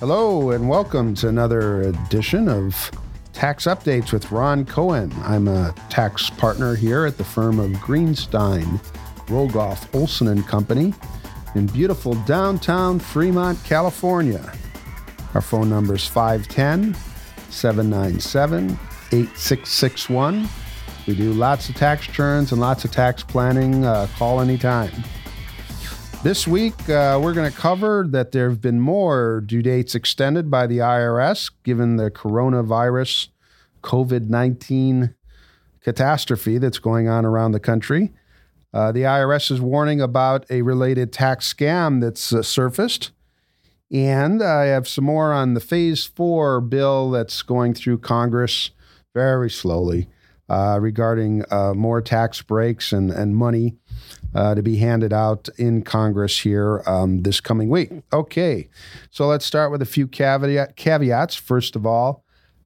Hello, and welcome to another edition of Tax Updates with Ron Cohen. I'm a tax partner here at the firm of Greenstein, Rogoff, Olson and Company in beautiful downtown Fremont, California. Our phone number is 510 797 8661. We do lots of tax returns and lots of tax planning. Uh, call anytime. This week, uh, we're going to cover that there have been more due dates extended by the IRS given the coronavirus COVID 19 catastrophe that's going on around the country. Uh, the IRS is warning about a related tax scam that's uh, surfaced. And I have some more on the phase four bill that's going through Congress very slowly uh, regarding uh, more tax breaks and, and money uh, to be handed out in Congress here um, this coming week. Okay, so let's start with a few caveat, caveats. First of all,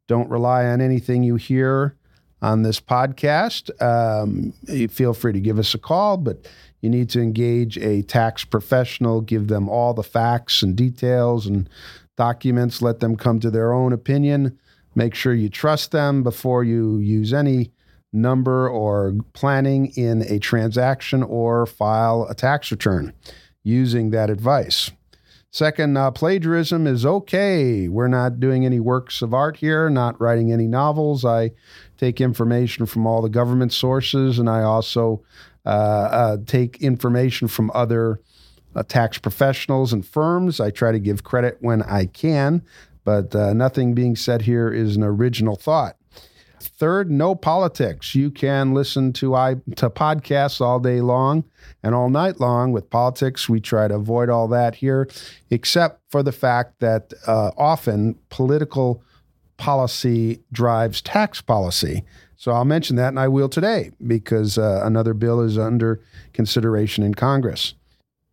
don't rely on anything you hear on this podcast. Um, feel free to give us a call, but you need to engage a tax professional, give them all the facts and details and documents, let them come to their own opinion. Make sure you trust them before you use any number or planning in a transaction or file a tax return using that advice. Second, uh, plagiarism is okay. We're not doing any works of art here, not writing any novels. I take information from all the government sources, and I also uh, uh, take information from other uh, tax professionals and firms. I try to give credit when I can, but uh, nothing being said here is an original thought. Third, no politics. You can listen to I to podcasts all day long and all night long with politics. We try to avoid all that here, except for the fact that uh, often political policy drives tax policy. So I'll mention that, and I will today because uh, another bill is under consideration in Congress.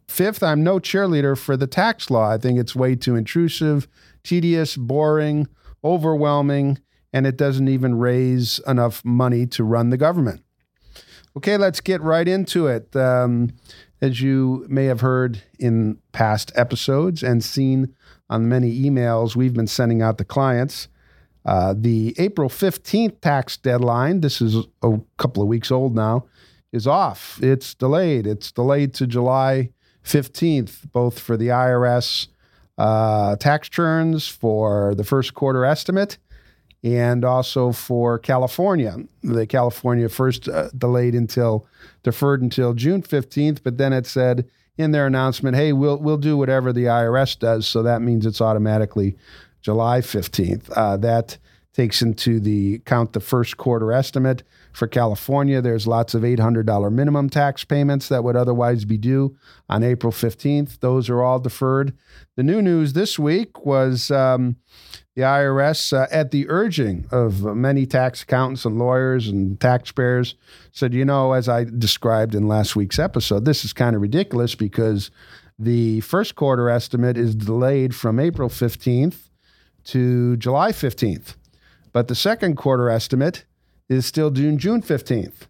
Fifth, I'm no cheerleader for the tax law. I think it's way too intrusive, tedious, boring, overwhelming and it doesn't even raise enough money to run the government. Okay, let's get right into it. Um, as you may have heard in past episodes and seen on many emails we've been sending out to clients, uh, the April 15th tax deadline, this is a couple of weeks old now, is off. It's delayed. It's delayed to July 15th, both for the IRS uh, tax returns for the first quarter estimate and also for California. The California first uh, delayed until deferred until June 15th, but then it said in their announcement, "Hey, we'll we'll do whatever the IRS does." So that means it's automatically July 15th. Uh, that takes into the count the first quarter estimate for California. There's lots of $800 minimum tax payments that would otherwise be due on April 15th. Those are all deferred. The new news this week was um, the IRS, uh, at the urging of many tax accountants and lawyers and taxpayers, said, you know, as I described in last week's episode, this is kind of ridiculous because the first quarter estimate is delayed from April 15th to July 15th. But the second quarter estimate is still June June 15th.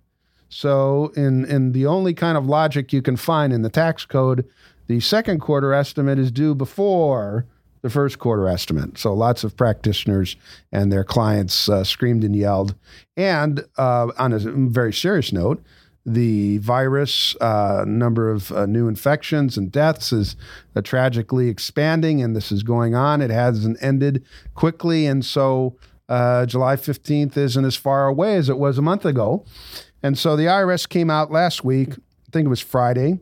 So in in the only kind of logic you can find in the tax code, the second quarter estimate is due before the first quarter estimate. So lots of practitioners and their clients uh, screamed and yelled. And uh, on a very serious note, the virus uh, number of uh, new infections and deaths is uh, tragically expanding, and this is going on. It hasn't ended quickly, and so uh, July 15th isn't as far away as it was a month ago. And so the IRS came out last week, I think it was Friday,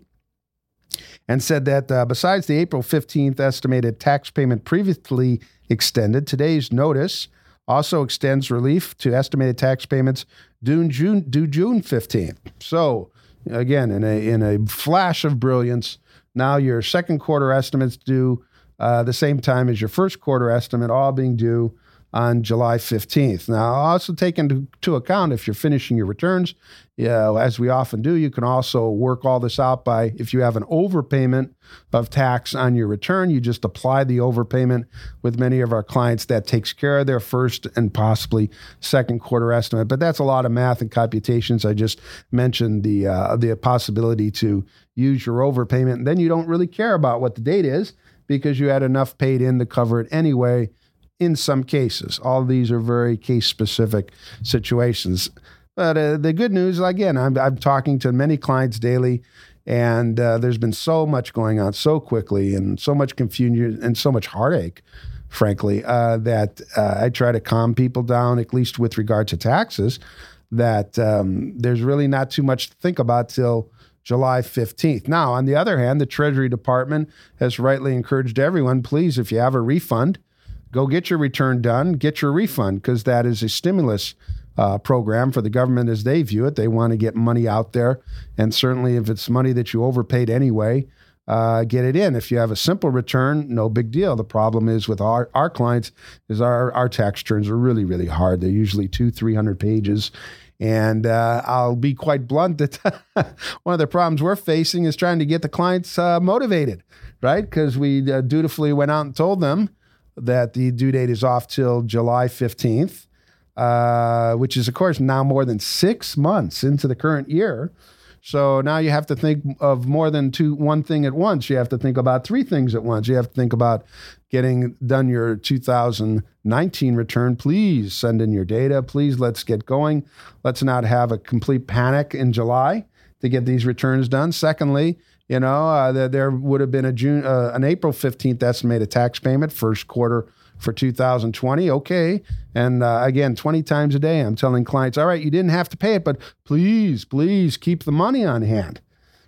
and said that uh, besides the April 15th estimated tax payment previously extended, today's notice also extends relief to estimated tax payments due June, due June 15th. So, again, in a, in a flash of brilliance, now your second quarter estimates due uh, the same time as your first quarter estimate, all being due on July 15th. Now, also take into account if you're finishing your returns, yeah, as we often do, you can also work all this out by if you have an overpayment of tax on your return, you just apply the overpayment with many of our clients. That takes care of their first and possibly second quarter estimate. But that's a lot of math and computations. I just mentioned the uh, the possibility to use your overpayment, and then you don't really care about what the date is because you had enough paid in to cover it anyway in some cases. All these are very case specific situations. But uh, the good news, again, I'm, I'm talking to many clients daily, and uh, there's been so much going on so quickly and so much confusion and so much heartache, frankly, uh, that uh, I try to calm people down, at least with regard to taxes, that um, there's really not too much to think about till July 15th. Now, on the other hand, the Treasury Department has rightly encouraged everyone please, if you have a refund, go get your return done, get your refund, because that is a stimulus uh, program for the government as they view it. They want to get money out there. And certainly, if it's money that you overpaid anyway, uh, get it in. If you have a simple return, no big deal. The problem is with our, our clients is our, our tax returns are really, really hard. They're usually two, 300 pages. And uh, I'll be quite blunt that one of the problems we're facing is trying to get the clients uh, motivated, right? Because we uh, dutifully went out and told them that the due date is off till July 15th, uh, which is, of course, now more than six months into the current year. So now you have to think of more than two one thing at once. You have to think about three things at once. You have to think about getting done your 2019 return. Please send in your data. Please let's get going. Let's not have a complete panic in July to get these returns done. Secondly, you know, uh, there, there, would have been a June, uh, an April 15th estimated tax payment, first quarter for 2020. Okay. And uh, again, 20 times a day, I'm telling clients, all right, you didn't have to pay it, but please, please keep the money on hand,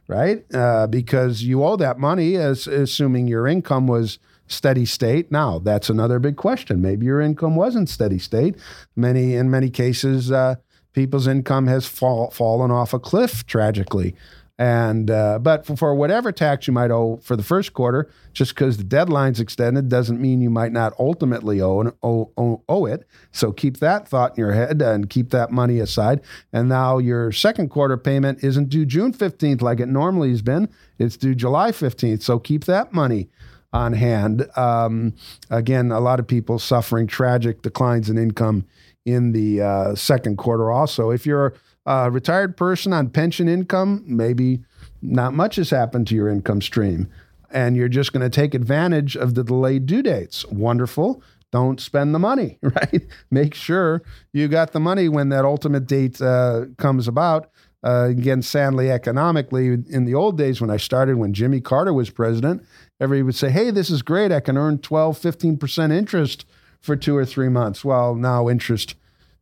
right? Uh, because you owe that money, as assuming your income was steady state. Now, that's another big question. Maybe your income wasn't steady state. Many, in many cases, uh, people's income has fall, fallen off a cliff tragically. And uh, but for, for, whatever tax you might owe for the first quarter, just because the deadline's extended doesn't mean you might not ultimately owe, owe, owe, owe it. So keep that thought in your head and keep that money aside. And now your second quarter payment isn't due June 15th like it normally has been. It's due July 15th. So keep that money on hand. Um, again, a lot of people suffering tragic declines in income in the uh, second quarter. Also, if you're a retired person on pension income, maybe not much has happened to your income stream. And you're just going to take advantage of the delayed due dates. Wonderful. Don't spend the money, right? Make sure you got the money when that ultimate date uh, comes about. Uh, again, sadly, economically, in the old days when I started, when Jimmy Carter was president, everybody would say, hey, this is great. I can earn 12, 15% interest for two or three months. Well, now interest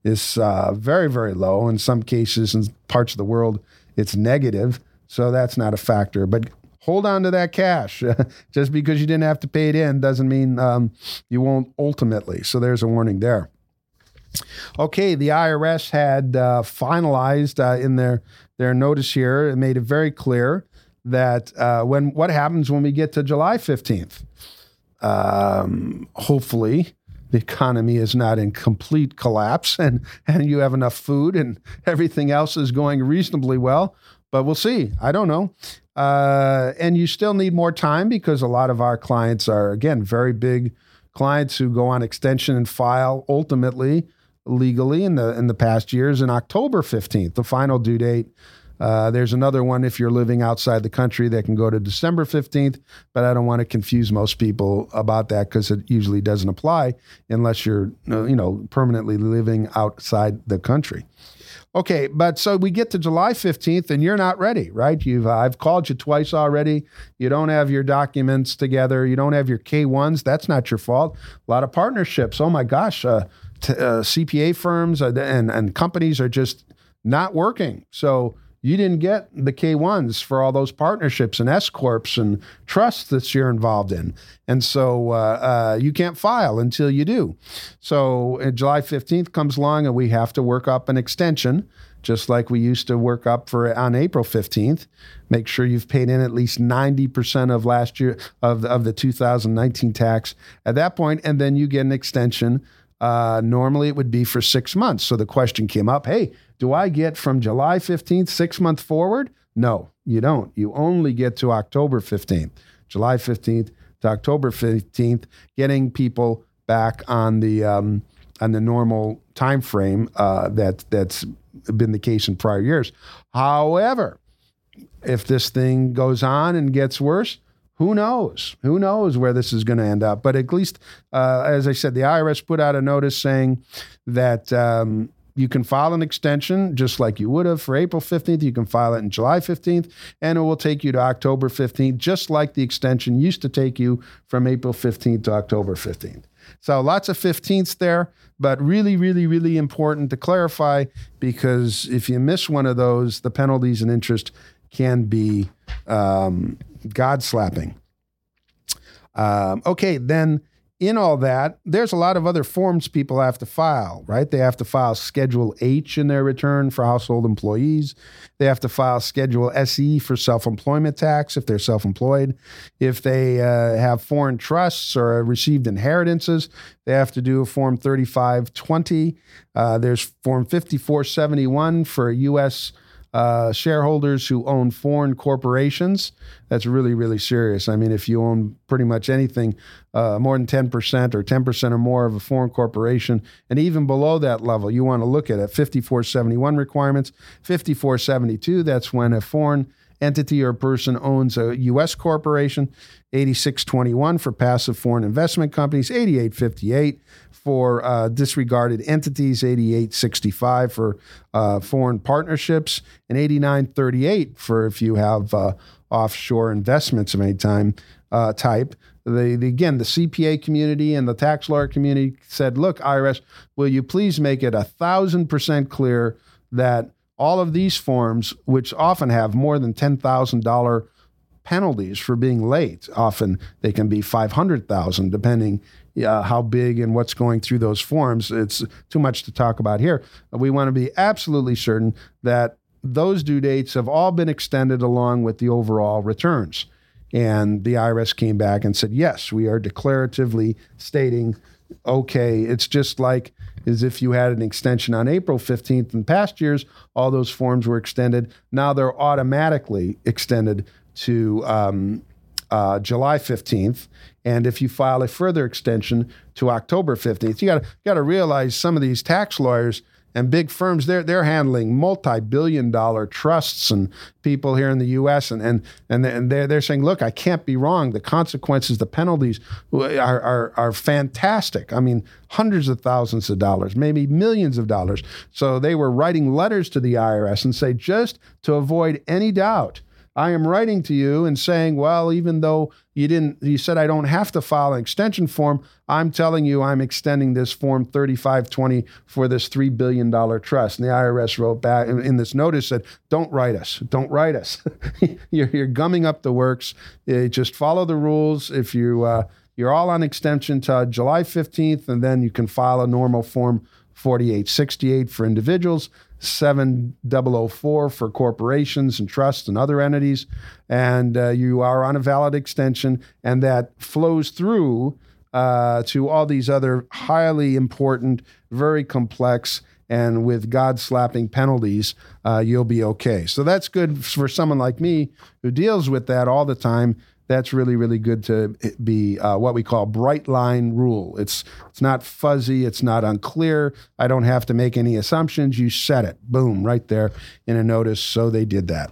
is uh, very, very low. In some cases, in parts of the world, it's negative. So that's not a factor. But hold on to that cash. Just because you didn't have to pay it in doesn't mean um, you won't ultimately. So there's a warning there. Okay, the IRS had uh, finalized uh, in their their notice here. It made it very clear that uh, when what happens when we get to July fifteenth. Um, hopefully, the economy is not in complete collapse and, and you have enough food and everything else is going reasonably well. But we'll see. I don't know. Uh, and you still need more time because a lot of our clients are, again, very big clients who go on extension and file ultimately legally in the in the past years in October 15th, the final due date uh, there's another one if you're living outside the country that can go to December 15th, but I don't want to confuse most people about that because it usually doesn't apply unless you're, uh, you know, permanently living outside the country. Okay, but so we get to July 15th and you're not ready, right? You've uh, I've called you twice already. You don't have your documents together. You don't have your K1s. That's not your fault. A lot of partnerships. Oh my gosh, uh, t- uh, CPA firms and and companies are just not working. So you didn't get the K1s for all those partnerships and S corps and trusts that you're involved in, and so uh, uh, you can't file until you do. So uh, July 15th comes along, and we have to work up an extension, just like we used to work up for on April 15th. Make sure you've paid in at least 90% of last year of the, of the 2019 tax at that point, and then you get an extension Uh, normally it would be for six months. So the question came up hey, do I get from July 15th, six month forward? No, you don't. You only get to October 15th, July 15th to October 15th, getting people back on the um, on the normal time frame uh, that that's been the case in prior years. However, if this thing goes on and gets worse, who knows? Who knows where this is going to end up? But at least, uh, as I said, the IRS put out a notice saying that um, you can file an extension just like you would have for April 15th. You can file it in July 15th, and it will take you to October 15th, just like the extension used to take you from April 15th to October 15th. So lots of 15ths there, but really, really, really important to clarify because if you miss one of those, the penalties and interest can be um, God slapping. Um, okay, then in all that, there's a lot of other forms people have to file, right? They have to file Schedule H in their return for household employees. They have to file Schedule SE for self employment tax if they're self employed. If they uh, have foreign trusts or received inheritances, they have to do a Form 3520. Uh, there's Form 5471 for U.S uh, shareholders who own foreign corporations. That's really, really serious. I mean, if you own pretty much anything uh, more than 10% or 10% or more of a foreign corporation, and even below that level, you want to look at it. 5471 requirements, 5472, that's when a foreign entity or person owns a U.S. corporation, 8621 for passive foreign investment companies, 8858 for uh, disregarded entities, 8865 for uh, foreign partnerships, and 8938 for if you have uh, offshore investments of any time uh, type. The, the, again, the CPA community and the tax lawyer community said, look, IRS, will you please make it a thousand percent clear that all of these forms, which often have more than $10,000 penalties for being late, often they can be 500,000 depending uh, how big and what's going through those forms. It's too much to talk about here. We want to be absolutely certain that those due dates have all been extended along with the overall returns. And the IRS came back and said, yes, we are declaratively stating, okay, it's just like is if you had an extension on April 15th in past years, all those forms were extended. Now they're automatically extended to um, uh, July 15th. And if you file a further extension to October 15th, you got to realize some of these tax lawyers and big firms they're they're handling multi-billion dollar trusts and people here in the US and and and they're, they're saying look I can't be wrong. The consequences the penalties are, are are fantastic. I mean hundreds of thousands of dollars maybe millions of dollars. So they were writing letters to the IRS and say just to avoid any doubt I am writing to you and saying, well, even though you didn't, you said I don't have to file an extension form, I'm telling you I'm extending this form 3520 for this $3 billion trust. And the IRS wrote back in this notice said, don't write us. Don't write us. you're, you're, gumming up the works. Uh, just follow the rules. If you, uh, you're all on extension to July 15th, and then you can file a normal form 4868 for individuals. 7004 for corporations and trusts and other entities. And uh, you are on a valid extension, and that flows through uh, to all these other highly important, very complex, and with God slapping penalties, uh, you'll be okay. So that's good for someone like me who deals with that all the time that's really really good to be uh, what we call bright line rule. It's it's not fuzzy, it's not unclear. I don't have to make any assumptions. You set it, boom, right there in a notice. So they did that.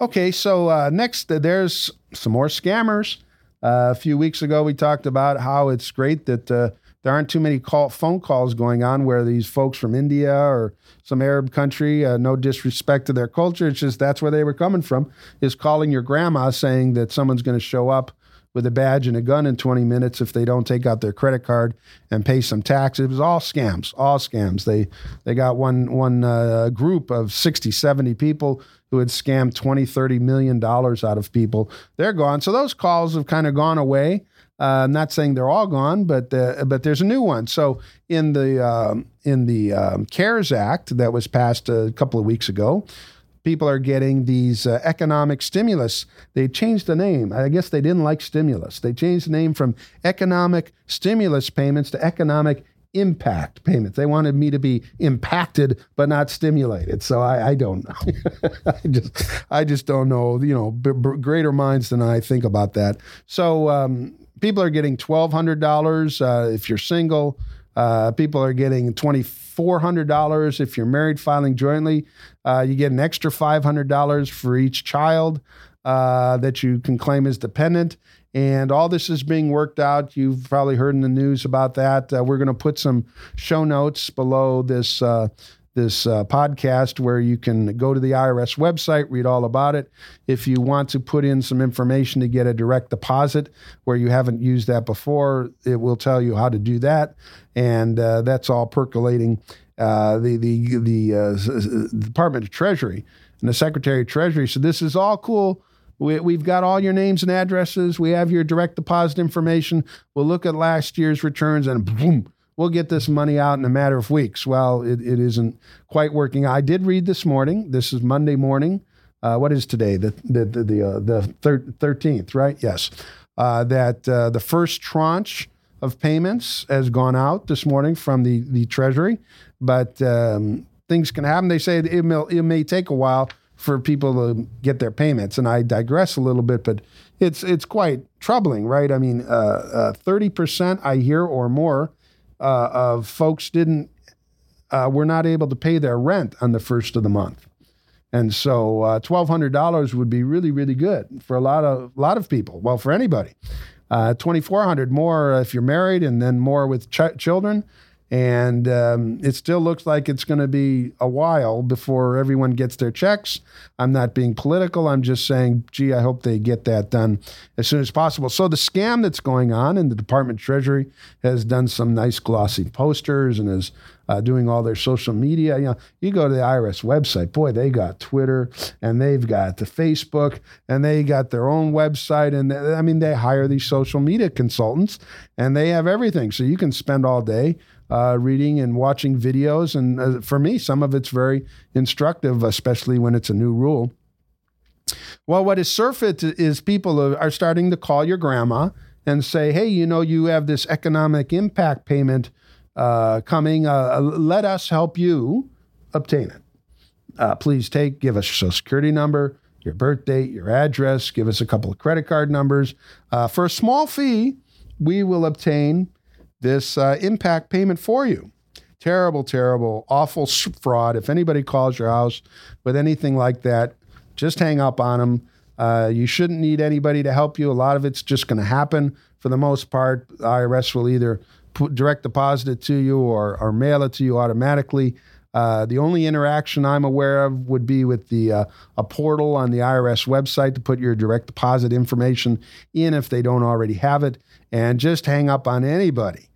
Okay, so uh, next uh, there's some more scammers. Uh, a few weeks ago, we talked about how it's great that uh, there aren't too many call, phone calls going on where these folks from India or some Arab country, uh, no disrespect to their culture, it's just that's where they were coming from, is calling your grandma saying that someone's going to show up with a badge and a gun in 20 minutes if they don't take out their credit card and pay some taxes. It was all scams, all scams. They they got one one uh, group of 60, 70 people who had scammed 20, 30 million dollars out of people. They're gone. So those calls have kind of gone away. Uh, I'm not saying they're all gone, but uh, but there's a new one. So in the um, in the um, CARES Act that was passed a couple of weeks ago, people are getting these uh, economic stimulus. They changed the name. I guess they didn't like stimulus. They changed the name from economic stimulus payments to economic impact payments. They wanted me to be impacted but not stimulated. So I, I don't know. I just I just don't know. You know, b- b- greater minds than I think about that. So um, people are getting twelve hundred dollars uh, if you're single. Uh, people are getting twenty four hundred dollars if you're married filing jointly. Uh, you get an extra five hundred dollars for each child uh, that you can claim as dependent. And all this is being worked out. You've probably heard in the news about that. Uh, we're going to put some show notes below this uh, this uh, podcast where you can go to the IRS website, read all about it. If you want to put in some information to get a direct deposit where you haven't used that before, it will tell you how to do that, and uh, that's all percolating. Uh, the the the uh, Department of Treasury and the Secretary of Treasury. So this is all cool we, we've got all your names and addresses. We have your direct deposit information. We'll look at last year's returns and boom, we'll get this money out in a matter of weeks. Well, it, it isn't quite working. I did read this morning. This is Monday morning. Uh, what is today? The the the the, uh, the thirteenth, right? Yes. Uh, that uh, the first tranche of payments has gone out this morning from the the Treasury, but um, things can happen. They say it may, it may take a while for people to get their payments. And I digress a little bit, but it's it's quite troubling, right? I mean, uh, uh, thirty percent I hear or more uh, of folks didn't uh, were not able to pay their rent on the first of the month, and so uh, twelve hundred dollars would be really really good for a lot of lot of people. Well, for anybody, twenty four hundred more if you're married, and then more with ch- children. And um, it still looks like it's going to be a while before everyone gets their checks. I'm not being political. I'm just saying, gee, I hope they get that done as soon as possible. So the scam that's going on, and the Department of Treasury has done some nice glossy posters and is uh, doing all their social media. You know, you go to the IRS website, boy, they got Twitter and they've got the Facebook and they got their own website. And they, I mean, they hire these social media consultants and they have everything. So you can spend all day uh, reading and watching videos. And uh, for me, some of it's very instructive, especially when it's a new rule. Well, what is surfeit is people are starting to call your grandma and say, hey, you know, you have this economic impact payment uh, coming. Uh, let us help you obtain it. Uh, please take, give us your social security number, your birth date, your address, give us a couple of credit card numbers. Uh, for a small fee, we will obtain this uh, impact payment for you. Terrible, terrible, awful fraud. If anybody calls your house with anything like that, just hang up on them. Uh, you shouldn't need anybody to help you. A lot of it's just going to happen for the most part. The IRS will either put, direct deposit it to you or, or mail it to you automatically. Uh, the only interaction I'm aware of would be with the uh, a portal on the IRS website to put your direct deposit information in if they don't already have it, and just hang up on anybody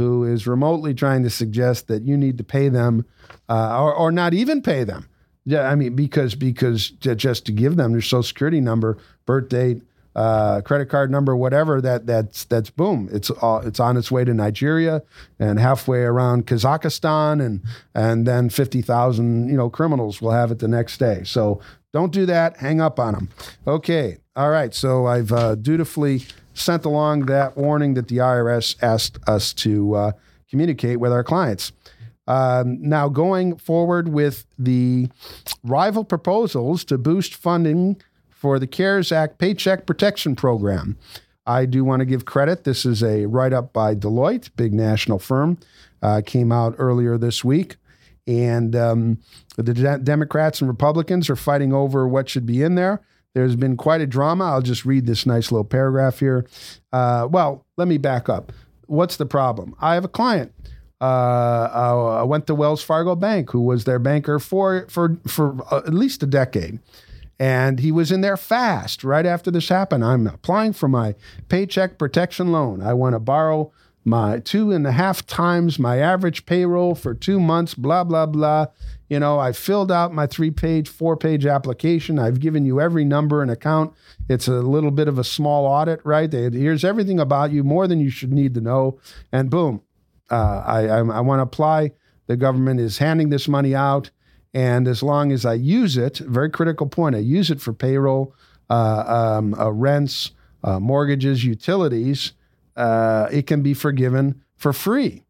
who is remotely trying to suggest that you need to pay them uh, or, or not even pay them. Yeah, I mean because because just to give them their social security number, birth date, uh, credit card number, whatever. That that's that's boom. It's all, it's on its way to Nigeria and halfway around Kazakhstan, and and then fifty thousand you know criminals will have it the next day. So don't do that. Hang up on them. Okay. All right. So I've uh, dutifully sent along that warning that the IRS asked us to uh, communicate with our clients. Um, now, going forward with the rival proposals to boost funding for the CARES Act Paycheck Protection Program, I do want to give credit. This is a write up by Deloitte, big national firm, uh, came out earlier this week. And um, the de- Democrats and Republicans are fighting over what should be in there. There's been quite a drama. I'll just read this nice little paragraph here. Uh, well, let me back up. What's the problem? I have a client. Uh, I went to Wells Fargo Bank, who was their banker for for for uh, at least a decade, and he was in there fast right after this happened. I'm applying for my paycheck protection loan. I want to borrow my two and a half times my average payroll for two months. Blah blah blah. You know, I filled out my three page, four page application. I've given you every number and account. It's a little bit of a small audit, right? They, here's everything about you, more than you should need to know. And boom, uh, I, I, I want to apply. The government is handing this money out. And as long as I use it, very critical point, I use it for payroll, uh, um, uh, rents, uh, mortgages, utilities, uh, it can be forgiven for free.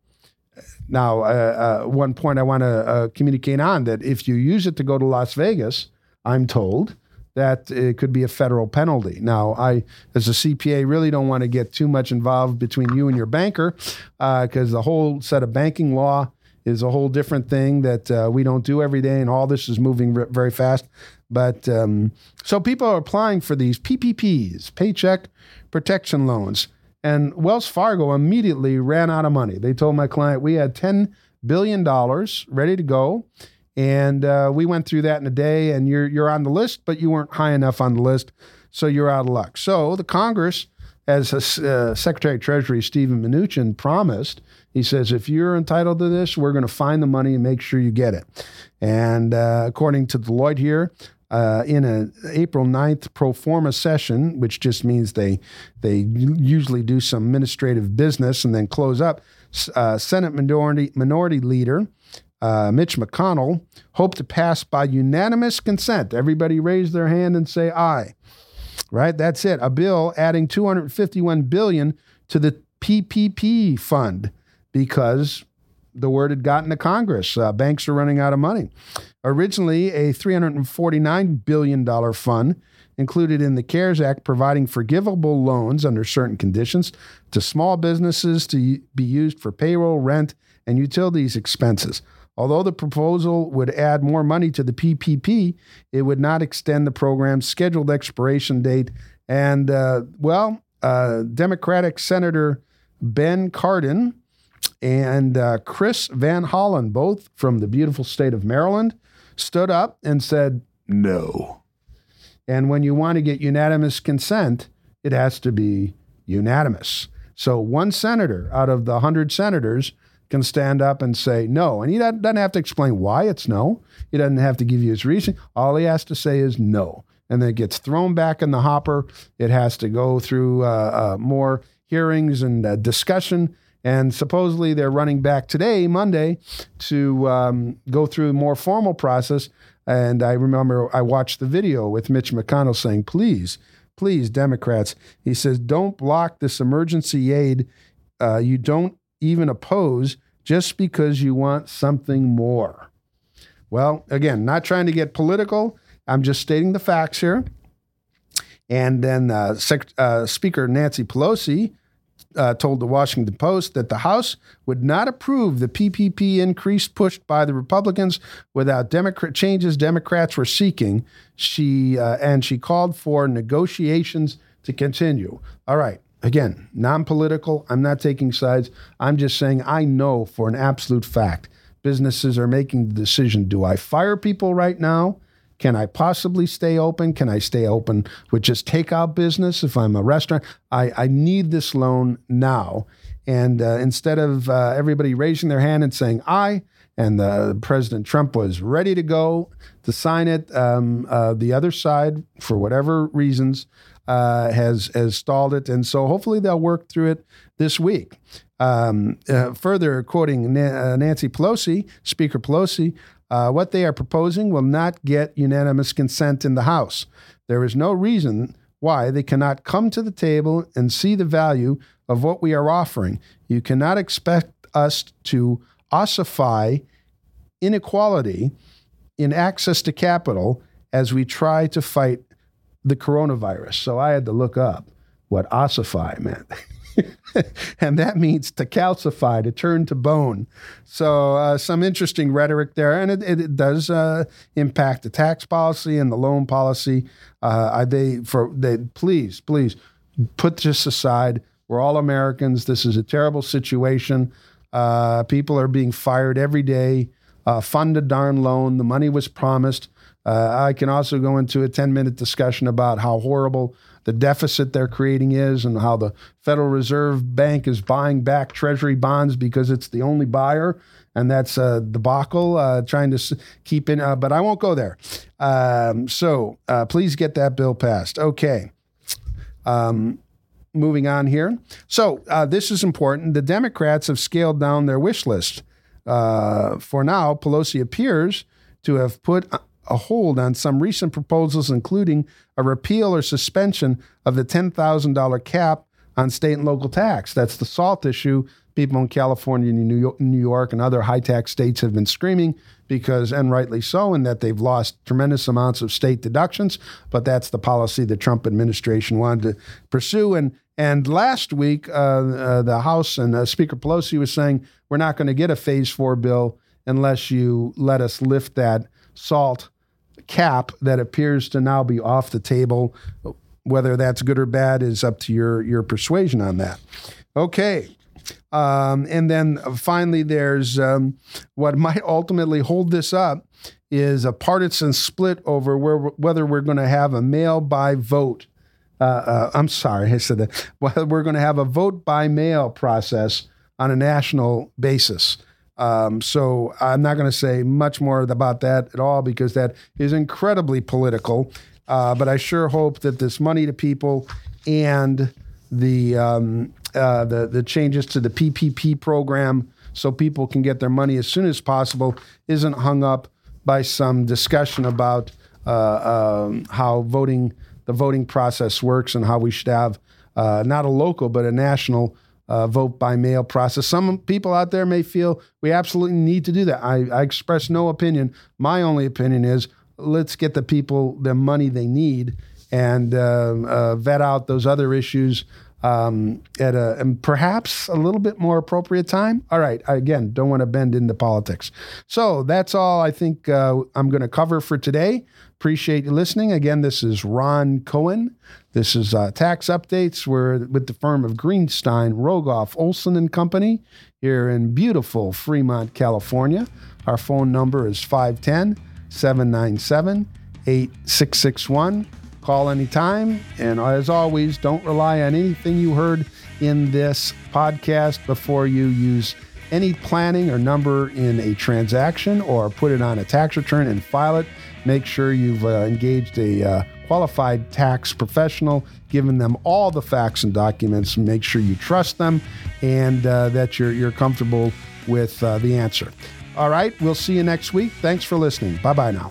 Now, uh, uh, one point I want to communicate on that if you use it to go to Las Vegas, I'm told that it could be a federal penalty. Now, I, as a CPA, really don't want to get too much involved between you and your banker because the whole set of banking law is a whole different thing that uh, we don't do every day, and all this is moving r- very fast. But um, so people are applying for these PPPs, paycheck protection loans, and Wells Fargo immediately ran out of money. They told my client we had ten billion dollars ready to go, and uh, we went through that in a day. And you're you're on the list, but you weren't high enough on the list, so you're out of luck. So the Congress as uh, Secretary of Treasury Steven Mnuchin promised, he says, if you're entitled to this, we're going to find the money and make sure you get it. And uh, according to Deloitte here, uh, in an April 9th pro forma session, which just means they they usually do some administrative business and then close up, uh, Senate Minority, Minority Leader uh, Mitch McConnell hoped to pass by unanimous consent. Everybody raise their hand and say aye right? That's it. A bill adding 251 billion to the PPP fund because the word had gotten to Congress. Uh, banks are running out of money. Originally, a $349 billion fund included in the CARES Act providing forgivable loans under certain conditions to small businesses to be used for payroll, rent, and utilities expenses. Although the proposal would add more money to the PPP, it would not extend the program's scheduled expiration date. And, uh, well, uh, Democratic Senator Ben Cardin and uh, Chris Van Hollen, both from the beautiful state of Maryland, stood up and said, no. And when you want to get unanimous consent, it has to be unanimous. So one senator out of the 100 senators can stand up and say no. And he doesn't have to explain why it's no. He doesn't have to give you his reason. All he has to say is no. And then it gets thrown back in the hopper. It has to go through uh, uh, more hearings and uh, discussion. And supposedly they're running back today, Monday, to um, go through a more formal process. And I remember I watched the video with Mitch McConnell saying, please, please, Democrats, he says, don't block this emergency aid. Uh, you don't even oppose just because you want something more. Well, again, not trying to get political. I'm just stating the facts here. And then uh, Sec- uh, Speaker Nancy Pelosi uh, told the Washington Post that the House would not approve the PPP increase pushed by the Republicans without Democrat changes Democrats were seeking. She uh, and she called for negotiations to continue. All right, Again, non political. I'm not taking sides. I'm just saying I know for an absolute fact businesses are making the decision do I fire people right now? Can I possibly stay open? Can I stay open with just takeout business if I'm a restaurant? I, I need this loan now. And uh, instead of uh, everybody raising their hand and saying aye, and uh, President Trump was ready to go to sign it, um, uh, the other side, for whatever reasons, uh, has has stalled it, and so hopefully they'll work through it this week. Um, uh, further quoting Na- Nancy Pelosi, Speaker Pelosi, uh, what they are proposing will not get unanimous consent in the House. There is no reason why they cannot come to the table and see the value of what we are offering. You cannot expect us to ossify inequality in access to capital as we try to fight the coronavirus. So I had to look up what ossify meant. and that means to calcify, to turn to bone. So, uh, some interesting rhetoric there, and it, it does uh, impact the tax policy and the loan policy. Uh, they for they please, please put this aside. We're all Americans. This is a terrible situation. Uh, people are being fired every day. Uh, fund a darn loan. The money was promised. Uh, I can also go into a 10 minute discussion about how horrible the deficit they're creating is and how the Federal Reserve Bank is buying back Treasury bonds because it's the only buyer. And that's a debacle, uh, trying to keep in, uh, but I won't go there. Um, so uh, please get that bill passed. Okay. Um, moving on here. So uh, this is important. The Democrats have scaled down their wish list. Uh, for now, Pelosi appears to have put a hold on some recent proposals, including a repeal or suspension of the $10,000 cap on state and local tax. That's the SALT issue. People in California, New York, New York, and other high tax states have been screaming because, and rightly so, in that they've lost tremendous amounts of state deductions. But that's the policy the Trump administration wanted to pursue. And and last week, uh, uh, the House and uh, Speaker Pelosi was saying we're not going to get a Phase Four bill unless you let us lift that SALT cap that appears to now be off the table. Whether that's good or bad is up to your your persuasion on that. Okay. Um, and then finally, there's um, what might ultimately hold this up is a partisan split over where, whether we're going to have a mail by vote. Uh, uh, I'm sorry, I said that. Whether we're going to have a vote by mail process on a national basis. Um, so I'm not going to say much more about that at all because that is incredibly political. Uh, but I sure hope that this money to people and the, um, uh, the the changes to the PPP program, so people can get their money as soon as possible, isn't hung up by some discussion about uh, um, how voting the voting process works and how we should have uh, not a local but a national uh, vote by mail process. Some people out there may feel we absolutely need to do that. I, I express no opinion. My only opinion is let's get the people the money they need and uh, uh, vet out those other issues um, at a and perhaps a little bit more appropriate time. All right, I, again, don't want to bend into politics. So that's all I think uh, I'm going to cover for today. Appreciate you listening. Again, this is Ron Cohen. This is uh, tax updates. We're with the firm of Greenstein, Rogoff, Olson and Company here in beautiful Fremont, California. Our phone number is 510 797 8661. Call anytime. And as always, don't rely on anything you heard in this podcast before you use any planning or number in a transaction or put it on a tax return and file it. Make sure you've uh, engaged a uh, qualified tax professional, given them all the facts and documents. Make sure you trust them and uh, that you're, you're comfortable with uh, the answer. All right, we'll see you next week. Thanks for listening. Bye bye now.